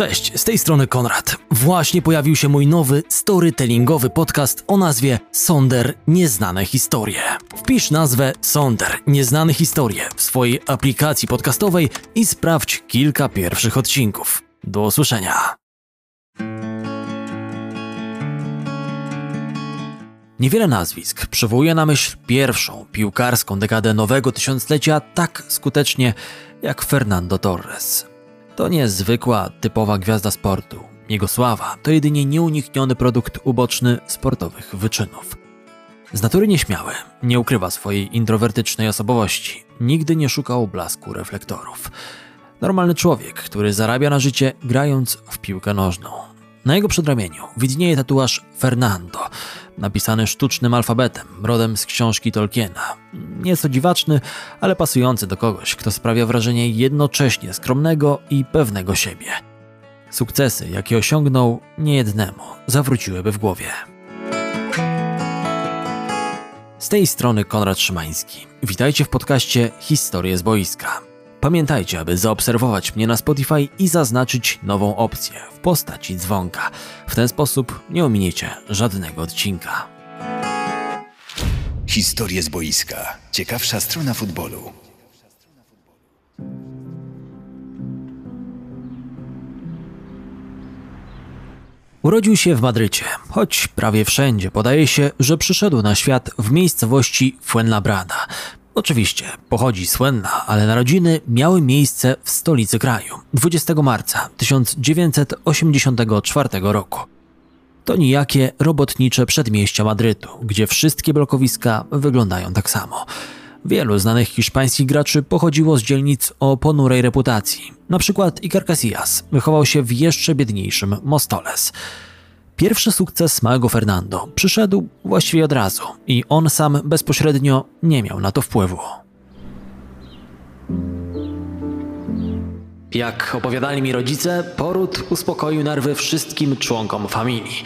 Cześć, z tej strony Konrad. Właśnie pojawił się mój nowy storytellingowy podcast o nazwie Sonder Nieznane Historie. Wpisz nazwę Sonder Nieznane Historie w swojej aplikacji podcastowej i sprawdź kilka pierwszych odcinków. Do usłyszenia. Niewiele nazwisk przywołuje na myśl pierwszą piłkarską dekadę nowego tysiąclecia tak skutecznie jak Fernando Torres. To nie zwykła, typowa gwiazda sportu. Jego sława to jedynie nieunikniony produkt uboczny sportowych wyczynów. Z natury nieśmiały, nie ukrywa swojej introwertycznej osobowości, nigdy nie szukał blasku reflektorów. Normalny człowiek, który zarabia na życie grając w piłkę nożną. Na jego przedramieniu widnieje tatuaż Fernando, napisany sztucznym alfabetem, rodem z książki Tolkiena. Nieco dziwaczny, ale pasujący do kogoś, kto sprawia wrażenie jednocześnie skromnego i pewnego siebie. Sukcesy, jakie osiągnął, niejednemu zawróciłyby w głowie. Z tej strony Konrad Szymański. Witajcie w podcaście Historie z boiska. Pamiętajcie, aby zaobserwować mnie na Spotify i zaznaczyć nową opcję w postaci dzwonka. W ten sposób nie ominiecie żadnego odcinka. Historie z boiska. Ciekawsza strona futbolu. Urodził się w Madrycie, choć prawie wszędzie podaje się, że przyszedł na świat w miejscowości Fuenlabrada, Oczywiście, pochodzi słynna, ale narodziny miały miejsce w stolicy kraju 20 marca 1984 roku. To nijakie robotnicze przedmieścia Madrytu, gdzie wszystkie blokowiska wyglądają tak samo. Wielu znanych hiszpańskich graczy pochodziło z dzielnic o ponurej reputacji. Na przykład Iker Casillas wychował się w jeszcze biedniejszym Mostoles. Pierwszy sukces małego Fernando przyszedł właściwie od razu i on sam bezpośrednio nie miał na to wpływu. Jak opowiadali mi rodzice, poród uspokoił nerwy wszystkim członkom familii.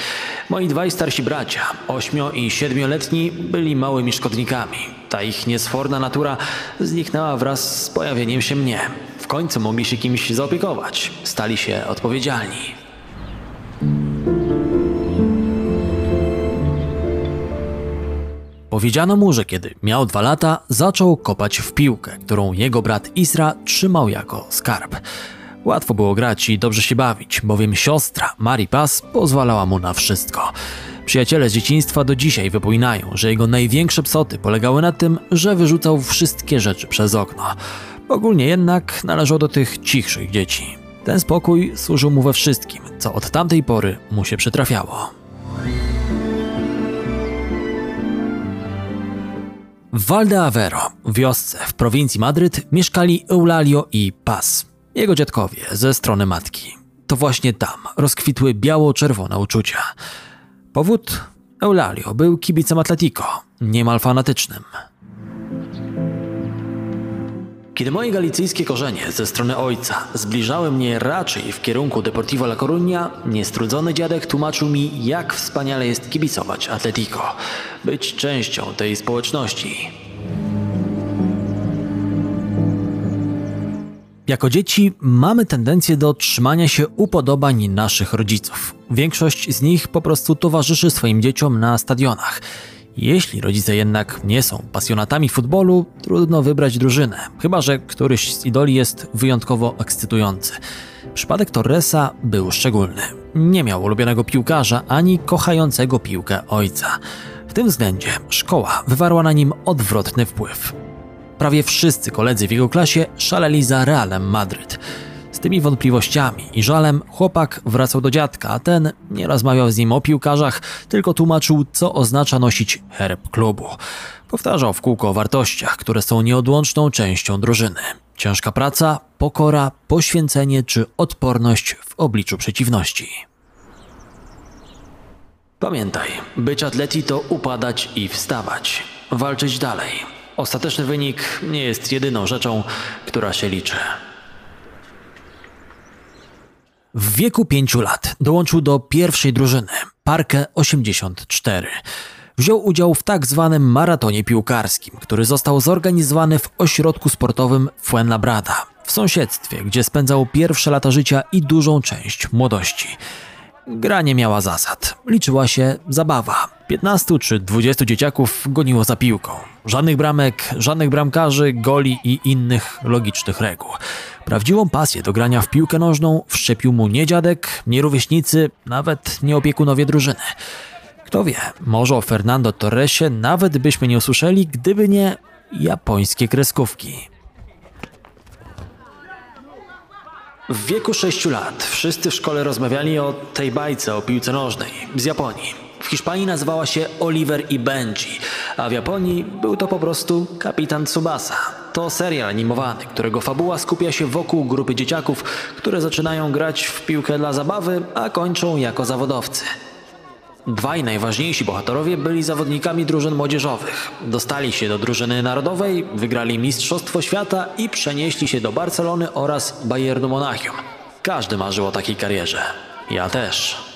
Moi dwaj starsi bracia, ośmio i siedmioletni, byli małymi szkodnikami. Ta ich niesforna natura zniknęła wraz z pojawieniem się mnie. W końcu mogli się kimś zaopiekować, stali się odpowiedzialni. Powiedziano mu, że kiedy miał dwa lata, zaczął kopać w piłkę, którą jego brat Isra trzymał jako skarb. Łatwo było grać i dobrze się bawić, bowiem siostra Mari Paz pozwalała mu na wszystko. Przyjaciele z dzieciństwa do dzisiaj wypominają, że jego największe psoty polegały na tym, że wyrzucał wszystkie rzeczy przez okno. Ogólnie jednak należał do tych cichszych dzieci. Ten spokój służył mu we wszystkim, co od tamtej pory mu się przytrafiało. W Valdeavero, wiosce w prowincji Madryt, mieszkali Eulalio i Paz, jego dziadkowie ze strony matki. To właśnie tam rozkwitły biało-czerwone uczucia. Powód? Eulalio był kibicem Atletico, niemal fanatycznym. Kiedy moje galicyjskie korzenie ze strony ojca zbliżały mnie raczej w kierunku Deportivo La Coruña, niestrudzony dziadek tłumaczył mi, jak wspaniale jest kibicować Atletico, być częścią tej społeczności. Jako dzieci mamy tendencję do trzymania się upodobań naszych rodziców. Większość z nich po prostu towarzyszy swoim dzieciom na stadionach – jeśli rodzice jednak nie są pasjonatami futbolu, trudno wybrać drużynę, chyba że któryś z idoli jest wyjątkowo ekscytujący. Przypadek Torresa był szczególny. Nie miał ulubionego piłkarza ani kochającego piłkę ojca. W tym względzie szkoła wywarła na nim odwrotny wpływ. Prawie wszyscy koledzy w jego klasie szaleli za Realem Madryt tymi wątpliwościami i żalem chłopak wracał do dziadka, a ten nie rozmawiał z nim o piłkarzach, tylko tłumaczył, co oznacza nosić herb klubu. Powtarzał w kółko o wartościach, które są nieodłączną częścią drużyny. Ciężka praca, pokora, poświęcenie czy odporność w obliczu przeciwności. Pamiętaj, być atleti to upadać i wstawać, walczyć dalej. Ostateczny wynik nie jest jedyną rzeczą, która się liczy. W wieku pięciu lat dołączył do pierwszej drużyny, Parkę 84. Wziął udział w tak zwanym maratonie piłkarskim, który został zorganizowany w ośrodku sportowym Fuenlabrada. w sąsiedztwie, gdzie spędzał pierwsze lata życia i dużą część młodości. Gra nie miała zasad. Liczyła się zabawa. 15 czy 20 dzieciaków goniło za piłką. Żadnych bramek, żadnych bramkarzy, goli i innych logicznych reguł. Prawdziwą pasję do grania w piłkę nożną wszczepił mu nie dziadek, nie rówieśnicy, nawet nie opiekunowie drużyny. Kto wie, może o Fernando Torresie nawet byśmy nie usłyszeli, gdyby nie japońskie kreskówki. W wieku 6 lat wszyscy w szkole rozmawiali o tej bajce o piłce nożnej z Japonii. W Hiszpanii nazywała się Oliver i Benji, a w Japonii był to po prostu kapitan Tsubasa. To serial animowany, którego fabuła skupia się wokół grupy dzieciaków, które zaczynają grać w piłkę dla zabawy, a kończą jako zawodowcy. Dwaj najważniejsi bohaterowie byli zawodnikami drużyn młodzieżowych. Dostali się do drużyny narodowej, wygrali Mistrzostwo Świata i przenieśli się do Barcelony oraz Bayernu Monachium. Każdy marzył o takiej karierze. Ja też.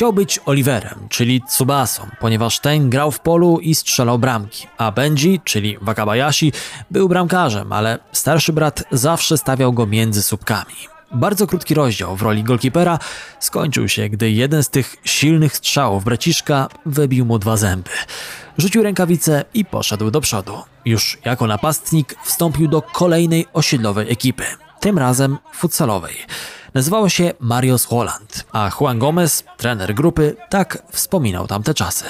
Chciał być Oliverem, czyli Tsubasą, ponieważ ten grał w polu i strzelał bramki, a Benji, czyli Wakabayashi, był bramkarzem, ale starszy brat zawsze stawiał go między słupkami. Bardzo krótki rozdział w roli golkipera skończył się, gdy jeden z tych silnych strzałów braciszka wybił mu dwa zęby. Rzucił rękawice i poszedł do przodu. Już jako napastnik wstąpił do kolejnej osiedlowej ekipy, tym razem futsalowej. Nazywała się Marios Holland, a Juan Gomez, trener grupy, tak wspominał tamte czasy.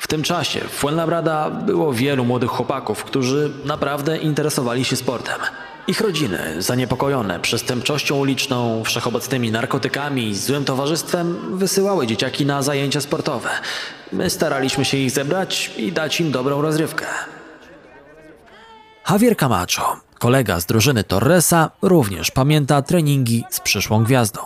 W tym czasie w Fuenlabrada było wielu młodych chłopaków, którzy naprawdę interesowali się sportem. Ich rodziny, zaniepokojone przestępczością uliczną, wszechobecnymi narkotykami i złym towarzystwem, wysyłały dzieciaki na zajęcia sportowe. My staraliśmy się ich zebrać i dać im dobrą rozrywkę. Javier Camacho, kolega z drużyny Torresa, również pamięta treningi z przyszłą gwiazdą.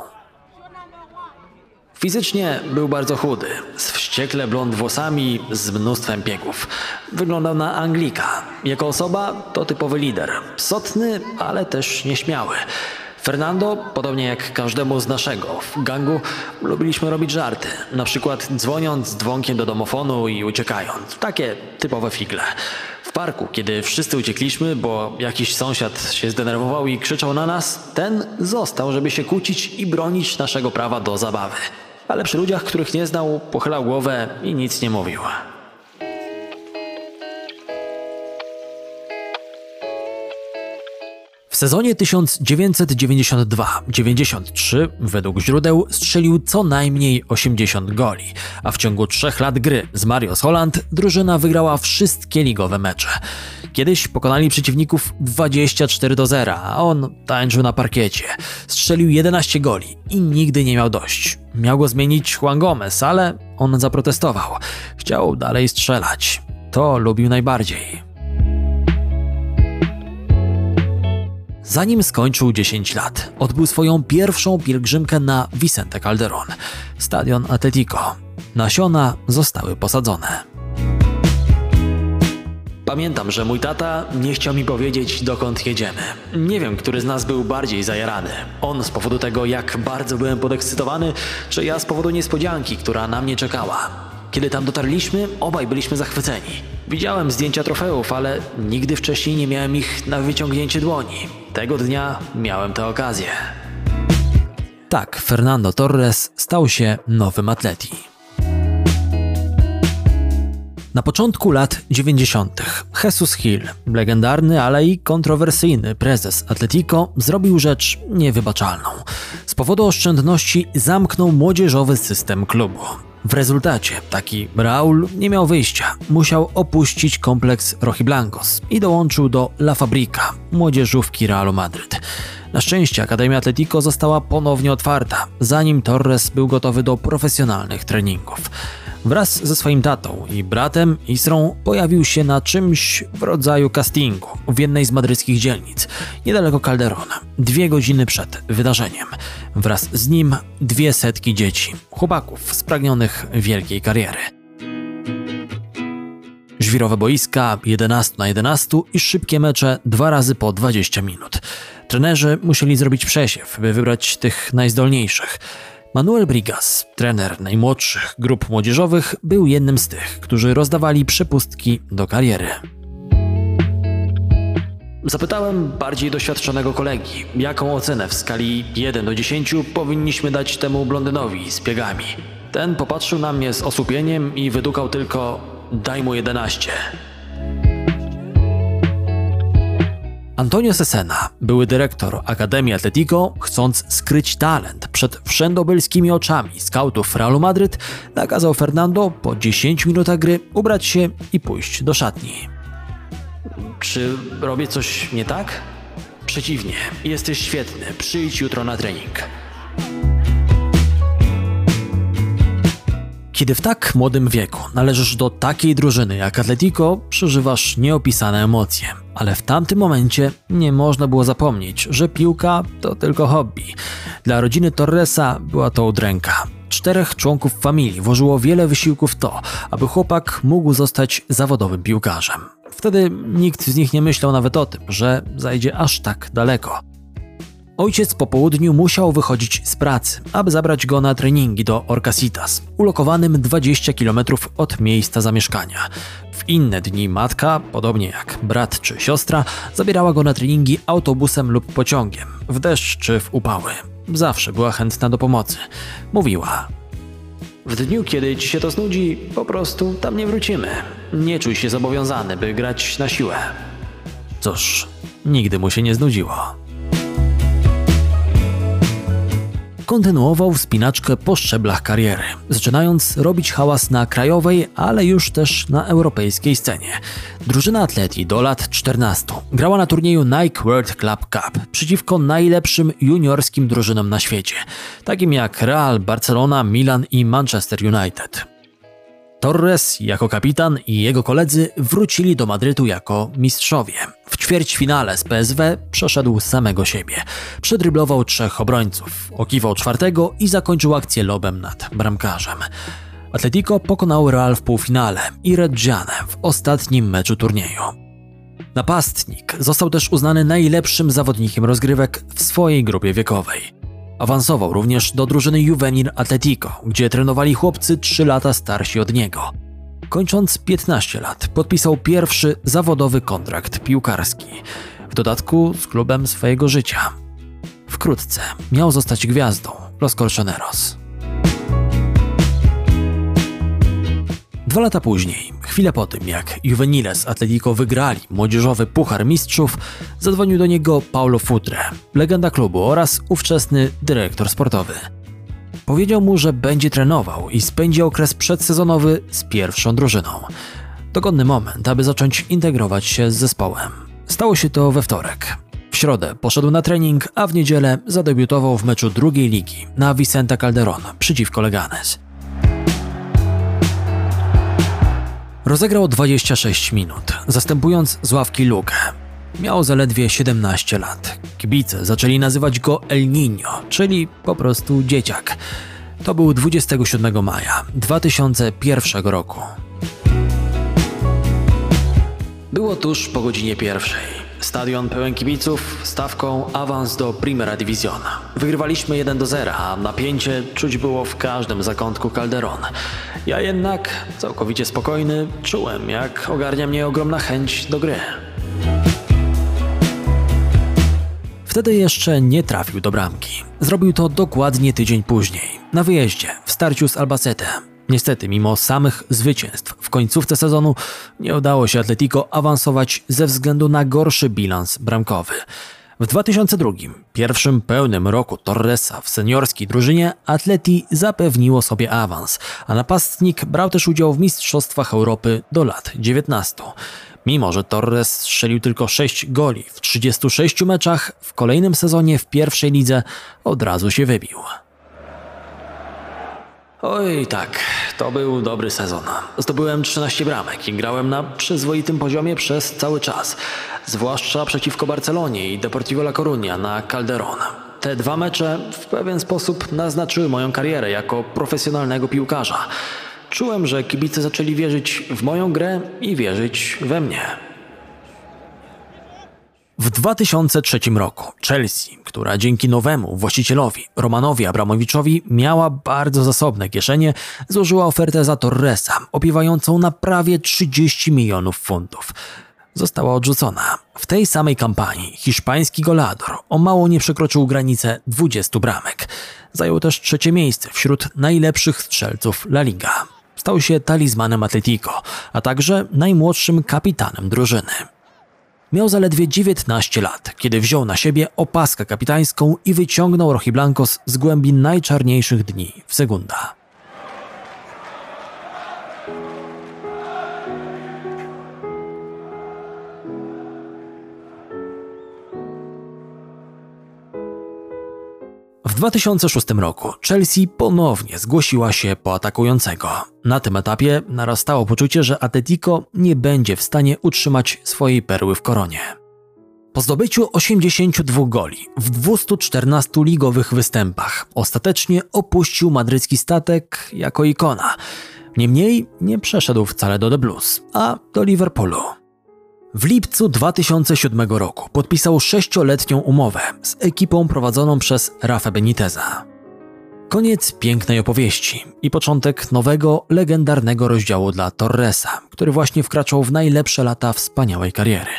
Fizycznie był bardzo chudy, z wściekle blond włosami, z mnóstwem piegów. Wyglądał na Anglika. Jako osoba to typowy lider. Sotny, ale też nieśmiały. Fernando, podobnie jak każdemu z naszego w gangu, lubiliśmy robić żarty. Na przykład dzwoniąc dzwonkiem do domofonu i uciekając. Takie typowe figle. Parku, kiedy wszyscy uciekliśmy, bo jakiś sąsiad się zdenerwował i krzyczał na nas, ten został, żeby się kłócić i bronić naszego prawa do zabawy ale przy ludziach, których nie znał, pochylał głowę i nic nie mówił. Sezonie 1992-93 według źródeł strzelił co najmniej 80 goli, a w ciągu trzech lat gry z Marios Holland drużyna wygrała wszystkie ligowe mecze. Kiedyś pokonali przeciwników 24 do 0, a on tańczył na parkiecie. Strzelił 11 goli i nigdy nie miał dość. Miał go zmienić Juan Gomez, ale on zaprotestował. Chciał dalej strzelać. To lubił najbardziej. Zanim skończył 10 lat, odbył swoją pierwszą pielgrzymkę na Vicente Calderón, stadion Atletico. Nasiona zostały posadzone. Pamiętam, że mój tata nie chciał mi powiedzieć, dokąd jedziemy. Nie wiem, który z nas był bardziej zajarany. On z powodu tego, jak bardzo byłem podekscytowany, czy ja z powodu niespodzianki, która na mnie czekała. Kiedy tam dotarliśmy, obaj byliśmy zachwyceni. Widziałem zdjęcia trofeów, ale nigdy wcześniej nie miałem ich na wyciągnięcie dłoni. Tego dnia miałem tę okazję. Tak, Fernando Torres stał się nowym atleti. Na początku lat 90. Jesus Hill, legendarny, ale i kontrowersyjny prezes Atletico, zrobił rzecz niewybaczalną. Z powodu oszczędności zamknął młodzieżowy system klubu. W rezultacie taki Raul nie miał wyjścia. Musiał opuścić kompleks Rojiblancos i dołączył do La Fabrica, młodzieżówki Realu Madryt. Na szczęście Akademia Atletico została ponownie otwarta, zanim Torres był gotowy do profesjonalnych treningów. Wraz ze swoim tatą i bratem Isrą pojawił się na czymś w rodzaju castingu w jednej z madryckich dzielnic, niedaleko Calderona, dwie godziny przed wydarzeniem. Wraz z nim dwie setki dzieci, chłopaków spragnionych wielkiej kariery. Żwirowe boiska 11 na 11 i szybkie mecze dwa razy po 20 minut. Trenerzy musieli zrobić przesiew, by wybrać tych najzdolniejszych. Manuel Brigas, trener najmłodszych grup młodzieżowych, był jednym z tych, którzy rozdawali przepustki do kariery. Zapytałem bardziej doświadczonego kolegi, jaką ocenę w skali 1 do 10 powinniśmy dać temu blondynowi z biegami. Ten popatrzył na mnie z osłupieniem i wydukał tylko daj mu 11. Antonio Sesena, były dyrektor Akademii Atletico, chcąc skryć talent przed wszędobylskimi oczami skautów Realu Madryt, nakazał Fernando po 10 minutach gry ubrać się i pójść do szatni. Czy robię coś nie tak? Przeciwnie, jesteś świetny, przyjdź jutro na trening. Kiedy w tak młodym wieku należysz do takiej drużyny jak Atletico, przeżywasz nieopisane emocje. Ale w tamtym momencie nie można było zapomnieć, że piłka to tylko hobby. Dla rodziny Torresa była to udręka. Czterech członków familii włożyło wiele wysiłku w to, aby chłopak mógł zostać zawodowym piłkarzem. Wtedy nikt z nich nie myślał nawet o tym, że zajdzie aż tak daleko. Ojciec po południu musiał wychodzić z pracy, aby zabrać go na treningi do Orcasitas, ulokowanym 20 km od miejsca zamieszkania. W inne dni matka, podobnie jak brat czy siostra, zabierała go na treningi autobusem lub pociągiem, w deszcz czy w upały. Zawsze była chętna do pomocy. Mówiła: w dniu, kiedy ci się to znudzi, po prostu tam nie wrócimy. Nie czuj się zobowiązany, by grać na siłę. Cóż, nigdy mu się nie znudziło. Kontynuował wspinaczkę po szczeblach kariery, zaczynając robić hałas na krajowej, ale już też na europejskiej scenie. Drużyna atleti do lat 14 grała na turnieju Nike World Club Cup przeciwko najlepszym juniorskim drużynom na świecie, takim jak Real, Barcelona, Milan i Manchester United. Torres jako kapitan i jego koledzy wrócili do Madrytu jako mistrzowie. W ćwierćfinale z PSW przeszedł samego siebie. Przedryblował trzech obrońców, okiwał czwartego i zakończył akcję lobem nad bramkarzem. Atletico pokonał Real w półfinale i Reggiane w ostatnim meczu turnieju. Napastnik został też uznany najlepszym zawodnikiem rozgrywek w swojej grupie wiekowej. Awansował również do drużyny Juvenil Atletico, gdzie trenowali chłopcy 3 lata starsi od niego. Kończąc 15 lat, podpisał pierwszy zawodowy kontrakt piłkarski, w dodatku z klubem swojego życia. Wkrótce miał zostać gwiazdą Los Colchoneros. Dwa lata później, chwilę po tym jak Juveniles Atletico wygrali młodzieżowy Puchar Mistrzów, zadzwonił do niego Paulo Futre, legenda klubu oraz ówczesny dyrektor sportowy. Powiedział mu, że będzie trenował i spędzi okres przedsezonowy z pierwszą drużyną. Dogodny moment, aby zacząć integrować się z zespołem. Stało się to we wtorek. W środę poszedł na trening, a w niedzielę zadebiutował w meczu drugiej ligi na Vicenta Calderon przeciwko Leganes. Rozegrał 26 minut, zastępując z ławki Lukę. Miał zaledwie 17 lat. Kibice zaczęli nazywać go El Niño, czyli po prostu dzieciak. To był 27 maja 2001 roku. Było tuż po godzinie pierwszej. Stadion pełen kibiców, stawką awans do Primera Divisiona. Wygrywaliśmy 1 do 0, a napięcie czuć było w każdym zakątku Calderon. Ja jednak, całkowicie spokojny, czułem, jak ogarnia mnie ogromna chęć do gry. Wtedy jeszcze nie trafił do bramki. Zrobił to dokładnie tydzień później, na wyjeździe, w starciu z Albacete. Niestety, mimo samych zwycięstw końcówce sezonu, nie udało się Atletico awansować ze względu na gorszy bilans bramkowy. W 2002, pierwszym pełnym roku Torresa w seniorskiej drużynie, Atleti zapewniło sobie awans, a napastnik brał też udział w Mistrzostwach Europy do lat 19. Mimo, że Torres strzelił tylko 6 goli w 36 meczach, w kolejnym sezonie w pierwszej lidze od razu się wybił. Oj, tak, to był dobry sezon. Zdobyłem 13 bramek i grałem na przyzwoitym poziomie przez cały czas, zwłaszcza przeciwko Barcelonie i Deportivo La Coruña na Calderón. Te dwa mecze w pewien sposób naznaczyły moją karierę jako profesjonalnego piłkarza. Czułem, że kibice zaczęli wierzyć w moją grę i wierzyć we mnie. W 2003 roku Chelsea, która dzięki nowemu właścicielowi Romanowi Abramowiczowi miała bardzo zasobne kieszenie, złożyła ofertę za Torresa, opiewającą na prawie 30 milionów funtów. została odrzucona. W tej samej kampanii hiszpański goleador o mało nie przekroczył granicę 20 bramek. Zajął też trzecie miejsce wśród najlepszych strzelców La Liga. Stał się talizmanem Atletico, a także najmłodszym kapitanem drużyny. Miał zaledwie 19 lat, kiedy wziął na siebie opaskę kapitańską i wyciągnął Rojiblancos z głębi najczarniejszych dni w Segunda. W 2006 roku Chelsea ponownie zgłosiła się po atakującego. Na tym etapie narastało poczucie, że Atletico nie będzie w stanie utrzymać swojej perły w koronie. Po zdobyciu 82 goli w 214 ligowych występach ostatecznie opuścił madrycki statek jako ikona. Niemniej nie przeszedł wcale do The Blues, a do Liverpoolu. W lipcu 2007 roku podpisał sześcioletnią umowę z ekipą prowadzoną przez Rafa Beniteza. Koniec pięknej opowieści i początek nowego, legendarnego rozdziału dla Torresa, który właśnie wkraczał w najlepsze lata wspaniałej kariery.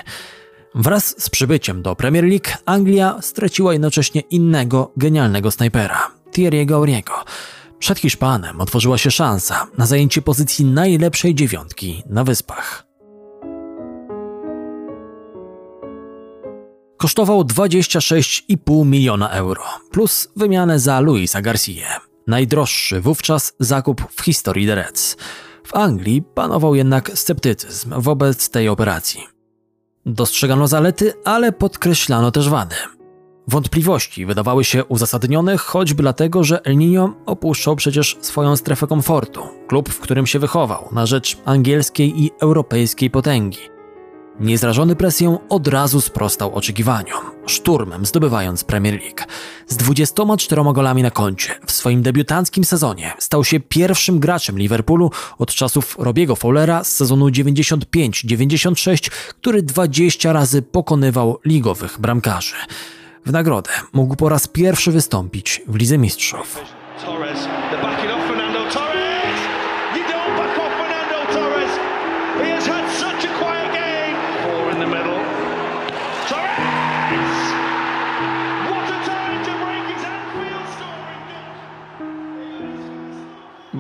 Wraz z przybyciem do Premier League Anglia straciła jednocześnie innego, genialnego snajpera, Thierry'ego Auriego. Przed Hiszpanem otworzyła się szansa na zajęcie pozycji najlepszej dziewiątki na Wyspach. Kosztował 26,5 miliona euro, plus wymianę za Luisa Garcia. Najdroższy wówczas zakup w historii The Reds. W Anglii panował jednak sceptycyzm wobec tej operacji. Dostrzegano zalety, ale podkreślano też wady. Wątpliwości wydawały się uzasadnione choćby dlatego, że El Niño opuszczał przecież swoją strefę komfortu, klub, w którym się wychował, na rzecz angielskiej i europejskiej potęgi. Niezrażony presją od razu sprostał oczekiwaniom, szturmem zdobywając Premier League. Z 24 golami na koncie w swoim debiutanckim sezonie stał się pierwszym graczem Liverpoolu od czasów Robiego Fowlera z sezonu 95-96, który 20 razy pokonywał ligowych bramkarzy. W nagrodę mógł po raz pierwszy wystąpić w Lidze Mistrzów. Torres,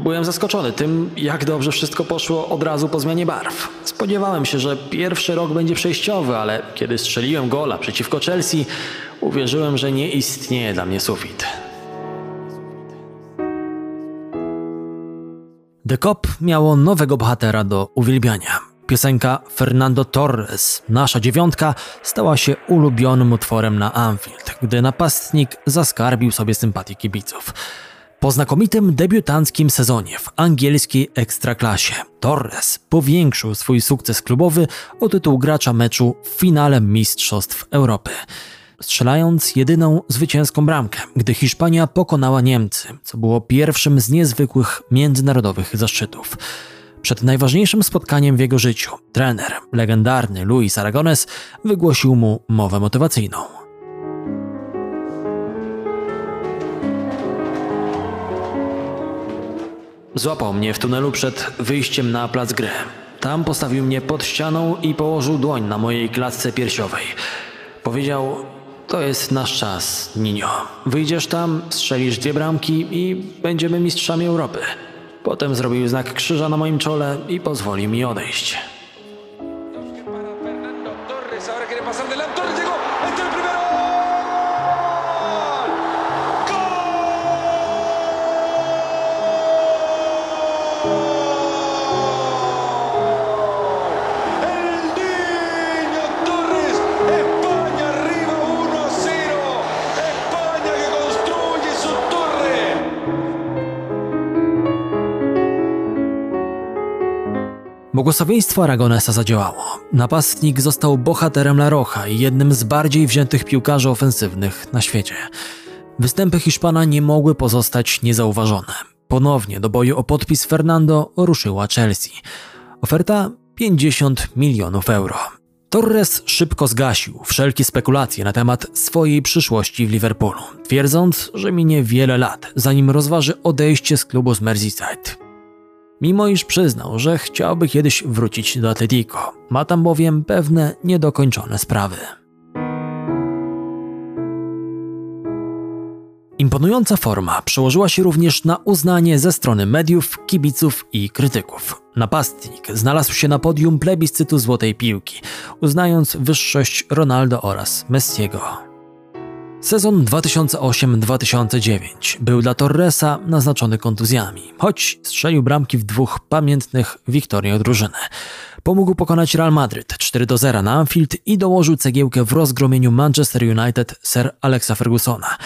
Byłem zaskoczony tym, jak dobrze wszystko poszło od razu po zmianie barw. Spodziewałem się, że pierwszy rok będzie przejściowy, ale kiedy strzeliłem gola przeciwko Chelsea, uwierzyłem, że nie istnieje dla mnie sufit. The Cop miało nowego bohatera do uwielbiania. Piosenka Fernando Torres, nasza dziewiątka, stała się ulubionym utworem na Anfield, gdy napastnik zaskarbił sobie sympatię kibiców. Po znakomitym debiutanckim sezonie w angielskiej ekstraklasie Torres powiększył swój sukces klubowy o tytuł gracza meczu w finale Mistrzostw Europy. Strzelając jedyną zwycięską bramkę, gdy Hiszpania pokonała Niemcy, co było pierwszym z niezwykłych międzynarodowych zaszczytów. Przed najważniejszym spotkaniem w jego życiu trener, legendarny Luis Aragones, wygłosił mu mowę motywacyjną. Złapał mnie w tunelu przed wyjściem na plac gry. Tam postawił mnie pod ścianą i położył dłoń na mojej klatce piersiowej. Powiedział: To jest nasz czas, Ninio. Wyjdziesz tam, strzelisz dwie bramki i będziemy mistrzami Europy. Potem zrobił znak krzyża na moim czole i pozwolił mi odejść. Błogosławieństwo Aragonesa zadziałało. Napastnik został bohaterem La Rocha i jednym z bardziej wziętych piłkarzy ofensywnych na świecie. Występy Hiszpana nie mogły pozostać niezauważone. Ponownie do boju o podpis Fernando ruszyła Chelsea. Oferta 50 milionów euro. Torres szybko zgasił wszelkie spekulacje na temat swojej przyszłości w Liverpoolu, twierdząc, że minie wiele lat, zanim rozważy odejście z klubu z Merseyside. Mimo iż przyznał, że chciałby kiedyś wrócić do Atletico, ma tam bowiem pewne niedokończone sprawy. Imponująca forma przełożyła się również na uznanie ze strony mediów, kibiców i krytyków. Napastnik znalazł się na podium plebiscytu Złotej Piłki, uznając wyższość Ronaldo oraz Messiego. Sezon 2008-2009 był dla Torresa naznaczony kontuzjami, choć strzelił bramki w dwóch pamiętnych wiktoriach drużyny. Pomógł pokonać Real Madryt 4 do 0 na Anfield i dołożył cegiełkę w rozgromieniu Manchester United Sir Alexa Fergusona.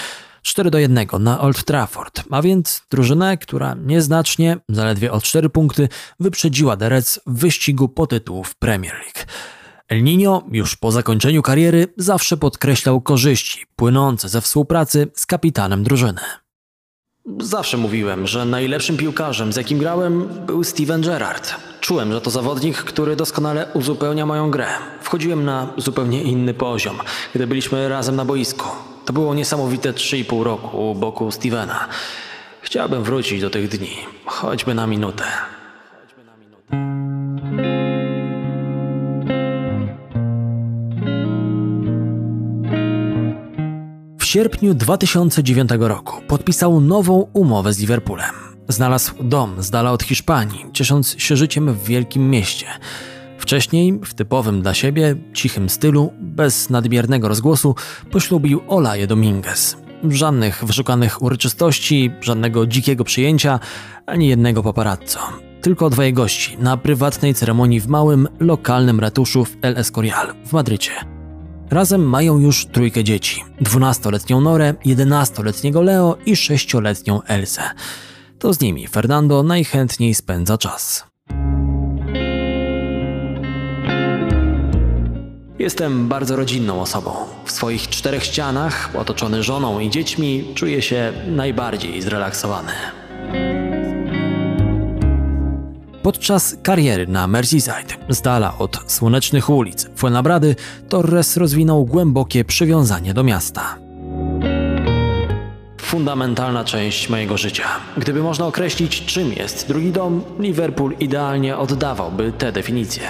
4 do 1 na Old Trafford, a więc drużynę, która nieznacznie, zaledwie o 4 punkty, wyprzedziła Reds w wyścigu po tytuł w Premier League. El Niño już po zakończeniu kariery zawsze podkreślał korzyści płynące ze współpracy z kapitanem drużyny. Zawsze mówiłem, że najlepszym piłkarzem, z jakim grałem, był Steven Gerrard. Czułem, że to zawodnik, który doskonale uzupełnia moją grę. Wchodziłem na zupełnie inny poziom, gdy byliśmy razem na boisku. To było niesamowite 3,5 roku u boku Stevena. Chciałbym wrócić do tych dni, choćby na minutę. Sierpniu 2009 roku podpisał nową umowę z Liverpoolem. Znalazł dom z dala od Hiszpanii, ciesząc się życiem w wielkim mieście. Wcześniej, w typowym dla siebie, cichym stylu, bez nadmiernego rozgłosu, poślubił Olaję Dominguez. Żadnych wyszukanych uroczystości, żadnego dzikiego przyjęcia, ani jednego paparazzo. Tylko dwoje gości na prywatnej ceremonii w małym, lokalnym ratuszu w El Escorial w Madrycie. Razem mają już trójkę dzieci: 12-letnią Norę, 11-letniego Leo i 6-letnią Elsę. To z nimi Fernando najchętniej spędza czas. Jestem bardzo rodzinną osobą. W swoich czterech ścianach, otoczony żoną i dziećmi, czuję się najbardziej zrelaksowany. Podczas kariery na Merseyside, z dala od słonecznych ulic Fuenlabrady, Torres rozwinął głębokie przywiązanie do miasta. Fundamentalna część mojego życia. Gdyby można określić, czym jest drugi dom, Liverpool idealnie oddawałby tę definicję.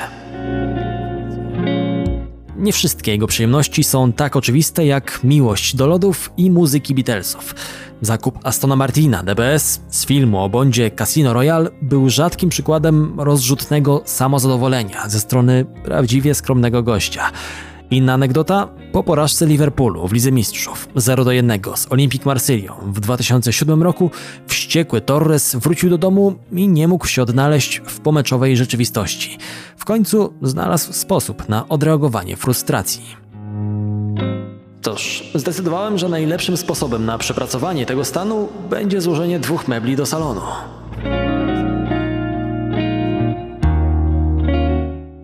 Nie wszystkie jego przyjemności są tak oczywiste jak miłość do lodów i muzyki Beatlesów. Zakup Astona Martina DBS z filmu o bondzie Casino Royale był rzadkim przykładem rozrzutnego samozadowolenia ze strony prawdziwie skromnego gościa. Inna anegdota? Po porażce Liverpoolu w Lidze Mistrzów 0 do 1 z Olympique Marsylią w 2007 roku wściekły Torres wrócił do domu i nie mógł się odnaleźć w pomeczowej rzeczywistości. W końcu znalazł sposób na odreagowanie frustracji. Cóż, zdecydowałem, że najlepszym sposobem na przepracowanie tego stanu będzie złożenie dwóch mebli do salonu.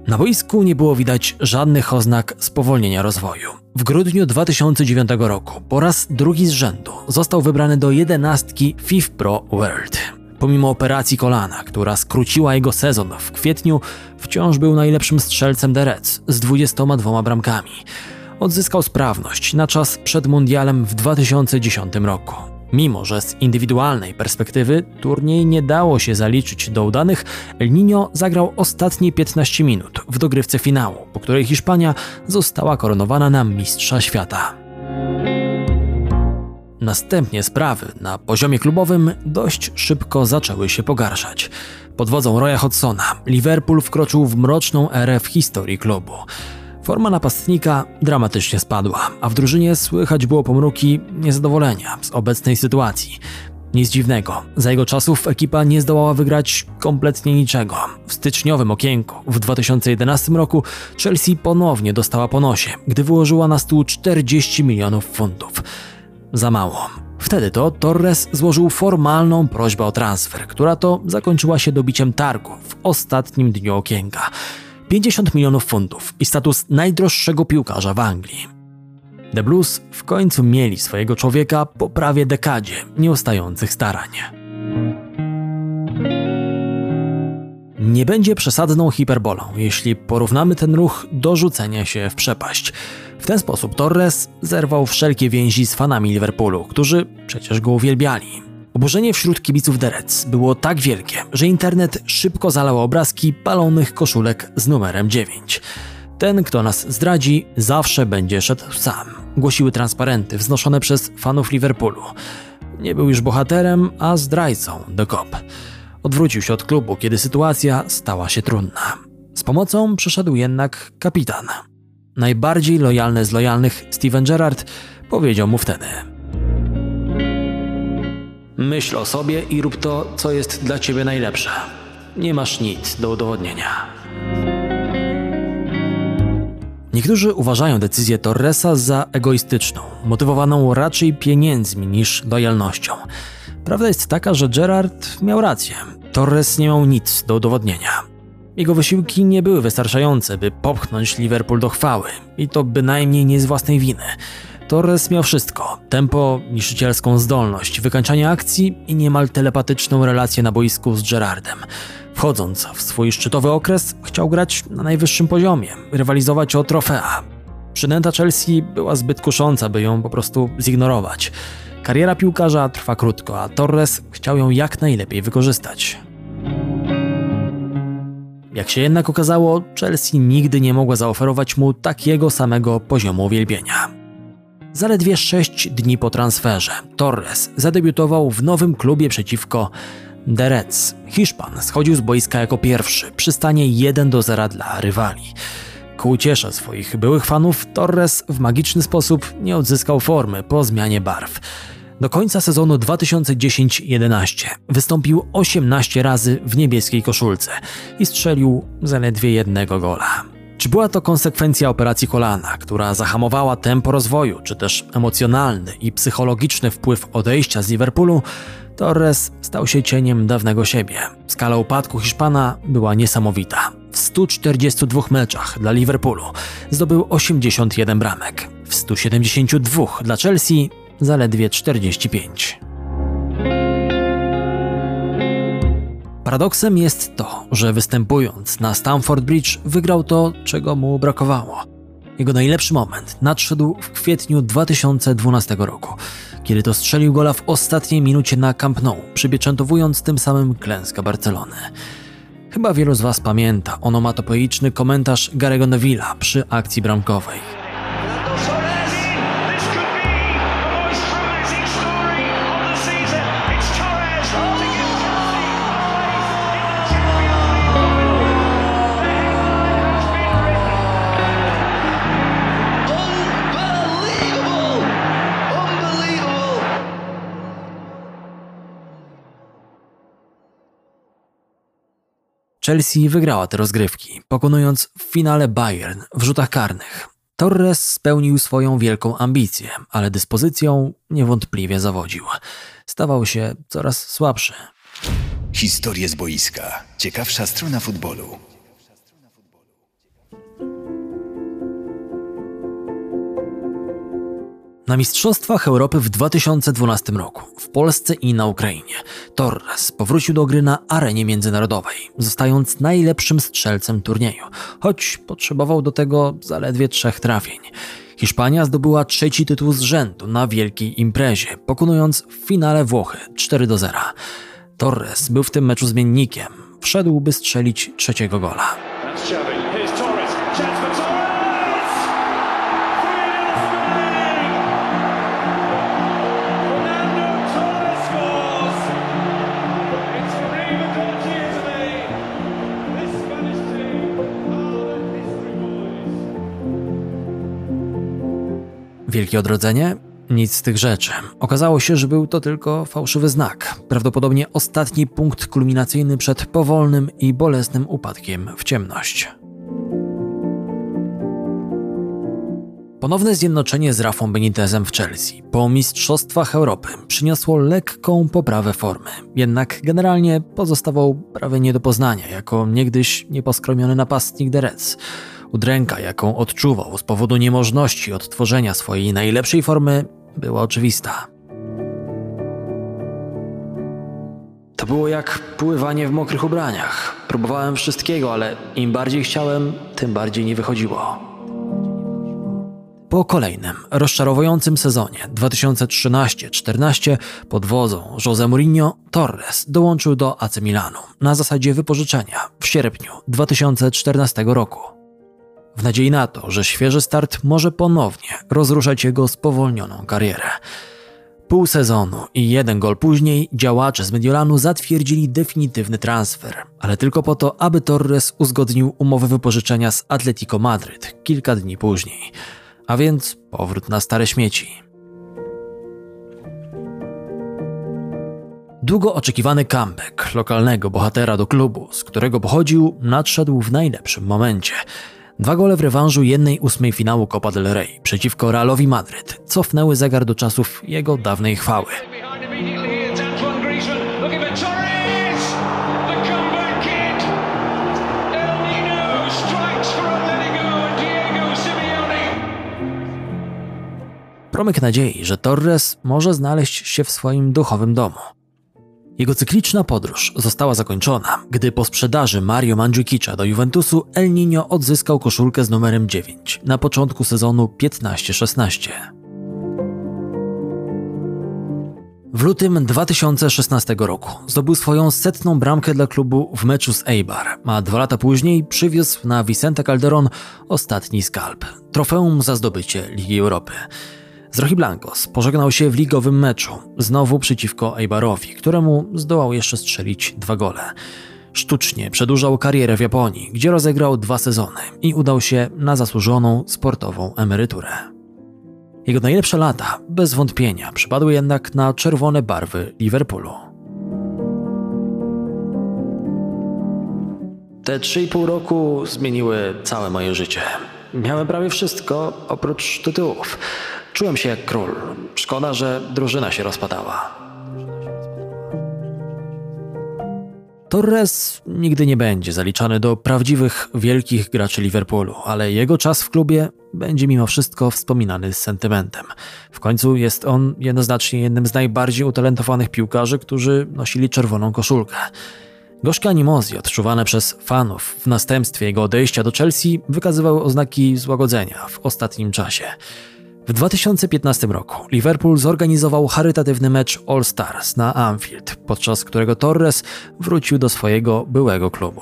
Na boisku nie było widać żadnych oznak spowolnienia rozwoju. W grudniu 2009 roku po raz drugi z rzędu został wybrany do jedenastki FIF Pro World. Pomimo operacji kolana, która skróciła jego sezon w kwietniu, wciąż był najlepszym strzelcem The Reds z 22 bramkami. Odzyskał sprawność na czas przed mundialem w 2010 roku. Mimo, że z indywidualnej perspektywy turniej nie dało się zaliczyć do udanych, El Niño zagrał ostatnie 15 minut w dogrywce finału, po której Hiszpania została koronowana na mistrza świata. Następnie sprawy na poziomie klubowym dość szybko zaczęły się pogarszać. Pod wodzą Roya Hodgsona Liverpool wkroczył w mroczną erę w historii klubu. Forma napastnika dramatycznie spadła, a w drużynie słychać było pomruki niezadowolenia z obecnej sytuacji. Nic dziwnego, za jego czasów ekipa nie zdołała wygrać kompletnie niczego. W styczniowym okienku w 2011 roku Chelsea ponownie dostała po nosie, gdy wyłożyła na stół 40 milionów funtów. Za mało. Wtedy to Torres złożył formalną prośbę o transfer, która to zakończyła się dobiciem targu w ostatnim dniu okienka. 50 milionów funtów i status najdroższego piłkarza w Anglii. The Blues w końcu mieli swojego człowieka po prawie dekadzie nieustających starań. Nie będzie przesadną hiperbolą, jeśli porównamy ten ruch do rzucenia się w przepaść. W ten sposób Torres zerwał wszelkie więzi z fanami Liverpoolu, którzy przecież go uwielbiali. Oburzenie wśród kibiców The było tak wielkie, że internet szybko zalał obrazki palonych koszulek z numerem 9. Ten, kto nas zdradzi, zawsze będzie szedł sam. Głosiły transparenty wznoszone przez fanów Liverpoolu. Nie był już bohaterem, a zdrajcą The Cop. Odwrócił się od klubu, kiedy sytuacja stała się trudna. Z pomocą przyszedł jednak kapitan. Najbardziej lojalny z lojalnych Steven Gerrard powiedział mu wtedy: Myśl o sobie i rób to, co jest dla ciebie najlepsze. Nie masz nic do udowodnienia. Niektórzy uważają decyzję Torresa za egoistyczną, motywowaną raczej pieniędzmi niż lojalnością. Prawda jest taka, że Gerard miał rację. Torres nie miał nic do udowodnienia. Jego wysiłki nie były wystarczające, by popchnąć Liverpool do chwały i to bynajmniej nie z własnej winy. Torres miał wszystko: tempo, niszczycielską zdolność, wykańczanie akcji i niemal telepatyczną relację na boisku z Gerardem. Wchodząc w swój szczytowy okres, chciał grać na najwyższym poziomie, rywalizować o trofea. Przynęta Chelsea była zbyt kusząca, by ją po prostu zignorować. Kariera piłkarza trwa krótko, a Torres chciał ją jak najlepiej wykorzystać. Jak się jednak okazało, Chelsea nigdy nie mogła zaoferować mu takiego samego poziomu uwielbienia. Zaledwie 6 dni po transferze Torres zadebiutował w nowym klubie przeciwko The Reds. Hiszpan schodził z boiska jako pierwszy przy stanie 1 do 0 dla rywali. Ku uciesze swoich byłych fanów Torres w magiczny sposób nie odzyskał formy po zmianie barw. Do końca sezonu 2010-11 wystąpił 18 razy w niebieskiej koszulce i strzelił zaledwie jednego gola. Czy była to konsekwencja operacji kolana, która zahamowała tempo rozwoju, czy też emocjonalny i psychologiczny wpływ odejścia z Liverpoolu? Torres stał się cieniem dawnego siebie. Skala upadku Hiszpana była niesamowita. W 142 meczach dla Liverpoolu zdobył 81 bramek, w 172 dla Chelsea zaledwie 45. Paradoksem jest to, że występując na Stamford Bridge wygrał to, czego mu brakowało. Jego najlepszy moment nadszedł w kwietniu 2012 roku, kiedy to strzelił gola w ostatniej minucie na Camp Nou, przypieczętowując tym samym klęskę Barcelony. Chyba wielu z Was pamięta onomatopoiczny komentarz Garego Neville'a przy akcji bramkowej. Chelsea wygrała te rozgrywki, pokonując w finale Bayern w rzutach karnych. Torres spełnił swoją wielką ambicję, ale dyspozycją niewątpliwie zawodził. Stawał się coraz słabszy. Historie z boiska. Ciekawsza strona futbolu. Na Mistrzostwach Europy w 2012 roku w Polsce i na Ukrainie Torres powrócił do gry na arenie międzynarodowej, zostając najlepszym strzelcem turnieju, choć potrzebował do tego zaledwie trzech trafień. Hiszpania zdobyła trzeci tytuł z rzędu na wielkiej imprezie, pokonując w finale Włochy 4 do 0. Torres był w tym meczu zmiennikiem. Wszedł, by strzelić trzeciego gola. Wielkie odrodzenie? Nic z tych rzeczy. Okazało się, że był to tylko fałszywy znak. Prawdopodobnie ostatni punkt kulminacyjny przed powolnym i bolesnym upadkiem w ciemność. Ponowne zjednoczenie z Rafą Benitezem w Chelsea po Mistrzostwach Europy przyniosło lekką poprawę formy, jednak generalnie pozostawał prawie nie do poznania jako niegdyś nieposkromiony napastnik The Reds. Udręka, jaką odczuwał z powodu niemożności odtworzenia swojej najlepszej formy, była oczywista. To było jak pływanie w mokrych ubraniach. Próbowałem wszystkiego, ale im bardziej chciałem, tym bardziej nie wychodziło. Po kolejnym, rozczarowującym sezonie 2013-14 pod wodzą Jose Mourinho, Torres dołączył do AC Milanu na zasadzie wypożyczenia w sierpniu 2014 roku. W nadziei na to, że świeży start może ponownie rozruszać jego spowolnioną karierę. Pół sezonu i jeden gol później działacze z Mediolanu zatwierdzili definitywny transfer, ale tylko po to, aby Torres uzgodnił umowę wypożyczenia z Atletico Madryt kilka dni później. A więc powrót na stare śmieci. Długo oczekiwany comeback lokalnego bohatera do klubu, z którego pochodził, nadszedł w najlepszym momencie – Dwa gole w rewanżu jednej ósmej finału Copa del Rey przeciwko Realowi Madryt cofnęły zegar do czasów jego dawnej chwały. Promyk nadziei, że Torres może znaleźć się w swoim duchowym domu. Jego cykliczna podróż została zakończona, gdy po sprzedaży Mario Mandzukicia do Juventusu El Nino odzyskał koszulkę z numerem 9 na początku sezonu 15-16. W lutym 2016 roku zdobył swoją setną bramkę dla klubu w meczu z Eibar, a dwa lata później przywiózł na Vicente Calderon ostatni skalp trofeum za zdobycie Ligi Europy. Z Rojiblancos pożegnał się w ligowym meczu, znowu przeciwko Eibarowi, któremu zdołał jeszcze strzelić dwa gole. Sztucznie przedłużał karierę w Japonii, gdzie rozegrał dwa sezony i udał się na zasłużoną sportową emeryturę. Jego najlepsze lata, bez wątpienia, przypadły jednak na czerwone barwy Liverpoolu. Te 3,5 roku zmieniły całe moje życie. Miałem prawie wszystko oprócz tytułów. Czułem się jak król. Szkoda, że drużyna się rozpadała. Torres nigdy nie będzie zaliczany do prawdziwych wielkich graczy Liverpoolu, ale jego czas w klubie będzie mimo wszystko wspominany z sentymentem. W końcu jest on jednoznacznie jednym z najbardziej utalentowanych piłkarzy, którzy nosili czerwoną koszulkę. Gorzkie animozje odczuwane przez fanów w następstwie jego odejścia do Chelsea wykazywały oznaki złagodzenia w ostatnim czasie. W 2015 roku Liverpool zorganizował charytatywny mecz All Stars na Anfield, podczas którego Torres wrócił do swojego byłego klubu.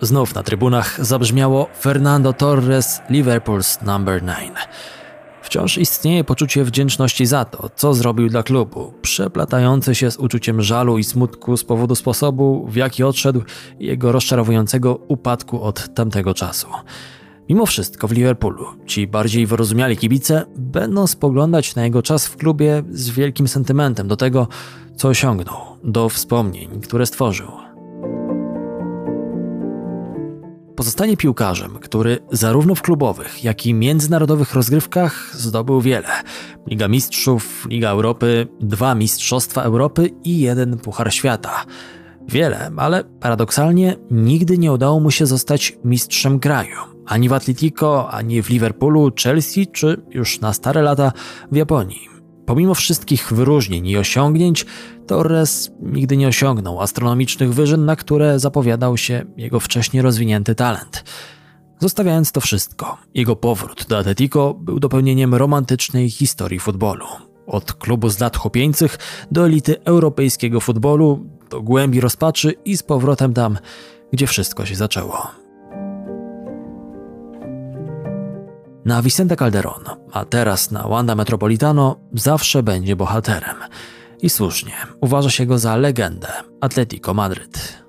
Znów na trybunach zabrzmiało Fernando Torres, Liverpool's number 9. Wciąż istnieje poczucie wdzięczności za to, co zrobił dla klubu, przeplatające się z uczuciem żalu i smutku z powodu sposobu, w jaki odszedł jego rozczarowującego upadku od tamtego czasu. Mimo wszystko w Liverpoolu ci bardziej wyrozumiali kibice będą spoglądać na jego czas w klubie z wielkim sentymentem do tego, co osiągnął, do wspomnień, które stworzył. Pozostanie piłkarzem, który zarówno w klubowych, jak i międzynarodowych rozgrywkach zdobył wiele. Liga Mistrzów, Liga Europy, dwa Mistrzostwa Europy i jeden Puchar Świata. Wiele, ale paradoksalnie nigdy nie udało mu się zostać mistrzem kraju. Ani w Atletico, ani w Liverpoolu, Chelsea, czy już na stare lata w Japonii. Pomimo wszystkich wyróżnień i osiągnięć, Torres nigdy nie osiągnął astronomicznych wyżyn, na które zapowiadał się jego wcześniej rozwinięty talent. Zostawiając to wszystko, jego powrót do Atletico był dopełnieniem romantycznej historii futbolu. Od klubu z lat chłopieńcych do elity europejskiego futbolu, do głębi rozpaczy i z powrotem tam, gdzie wszystko się zaczęło. Na Vicente Calderon, a teraz na Wanda Metropolitano, zawsze będzie bohaterem. I słusznie, uważa się go za legendę Atletico Madryt.